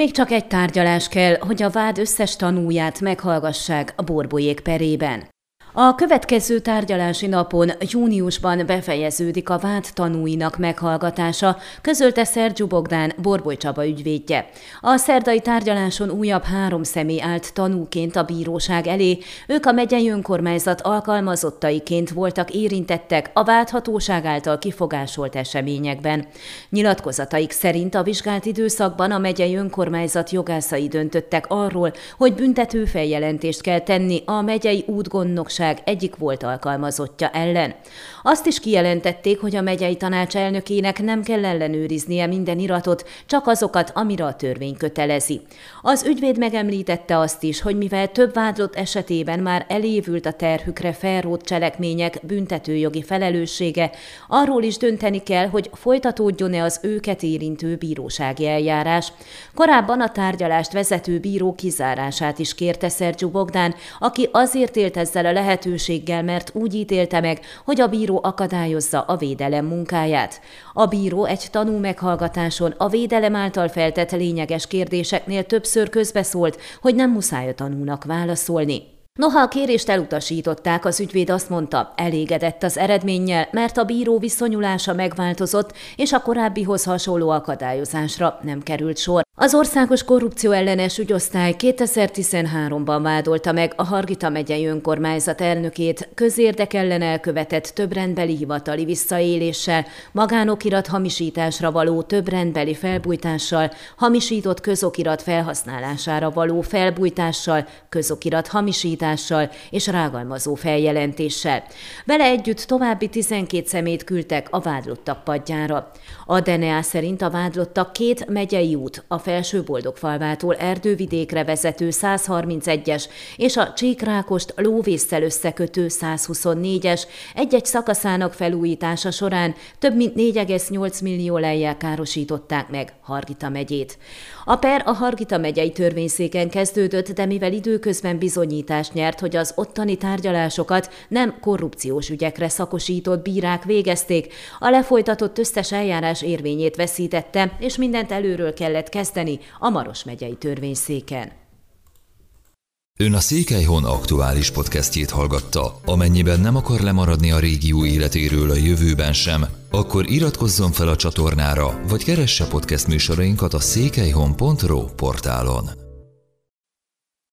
Még csak egy tárgyalás kell, hogy a vád összes tanúját meghallgassák a borbolyék perében. A következő tárgyalási napon júniusban befejeződik a vád tanúinak meghallgatása, közölte Szergyú Bogdán Borboly Csaba ügyvédje. A szerdai tárgyaláson újabb három személy állt tanúként a bíróság elé, ők a megyei önkormányzat alkalmazottaiként voltak érintettek a vádhatóság által kifogásolt eseményekben. Nyilatkozataik szerint a vizsgált időszakban a megyei önkormányzat jogászai döntöttek arról, hogy büntető feljelentést kell tenni a megyei útgondnokság Bizottság egyik volt alkalmazottja ellen. Azt is kijelentették, hogy a megyei tanács elnökének nem kell ellenőriznie minden iratot, csak azokat, amire a törvény kötelezi. Az ügyvéd megemlítette azt is, hogy mivel több vádlott esetében már elévült a terhükre felrót cselekmények büntetőjogi felelőssége, arról is dönteni kell, hogy folytatódjon-e az őket érintő bírósági eljárás. Korábban a tárgyalást vezető bíró kizárását is kérte Szergyú Bogdán, aki azért élt ezzel a lehetőséggel, mert úgy ítélte meg, hogy a bíró akadályozza a védelem munkáját. A bíró egy tanú meghallgatáson a védelem által feltett lényeges kérdéseknél többször közbeszólt, hogy nem muszáj a tanúnak válaszolni. Noha a kérést elutasították, az ügyvéd azt mondta, elégedett az eredménnyel, mert a bíró viszonyulása megváltozott, és a korábbihoz hasonló akadályozásra nem került sor. Az Országos Korrupció ellenes ügyosztály 2013-ban vádolta meg a Hargita megyei önkormányzat elnökét közérdek ellen elkövetett több rendbeli hivatali visszaéléssel, magánokirat hamisításra való több rendbeli felbújtással, hamisított közokirat felhasználására való felbújtással, közokirat hamisítással és rágalmazó feljelentéssel. Vele együtt további 12 szemét küldtek a vádlottak padjára. A DNA szerint a vádlottak két megyei út, a felső Boldogfalvától Erdővidékre vezető 131-es és a Csíkrákost lóvészsel összekötő 124-es egy-egy szakaszának felújítása során több mint 4,8 millió lejjel károsították meg Hargita megyét. A per a Hargita megyei törvényszéken kezdődött, de mivel időközben bizonyítást nyert, hogy az ottani tárgyalásokat nem korrupciós ügyekre szakosított bírák végezték, a lefolytatott összes eljárás érvényét veszítette, és mindent előről kellett kezdeni, terjeszteni a Maros megyei törvényszéken. Ön a Székelyhon aktuális podcastjét hallgatta. Amennyiben nem akar lemaradni a régió életéről a jövőben sem, akkor iratkozzon fel a csatornára, vagy keresse podcast műsorainkat a székelyhon.pro portálon.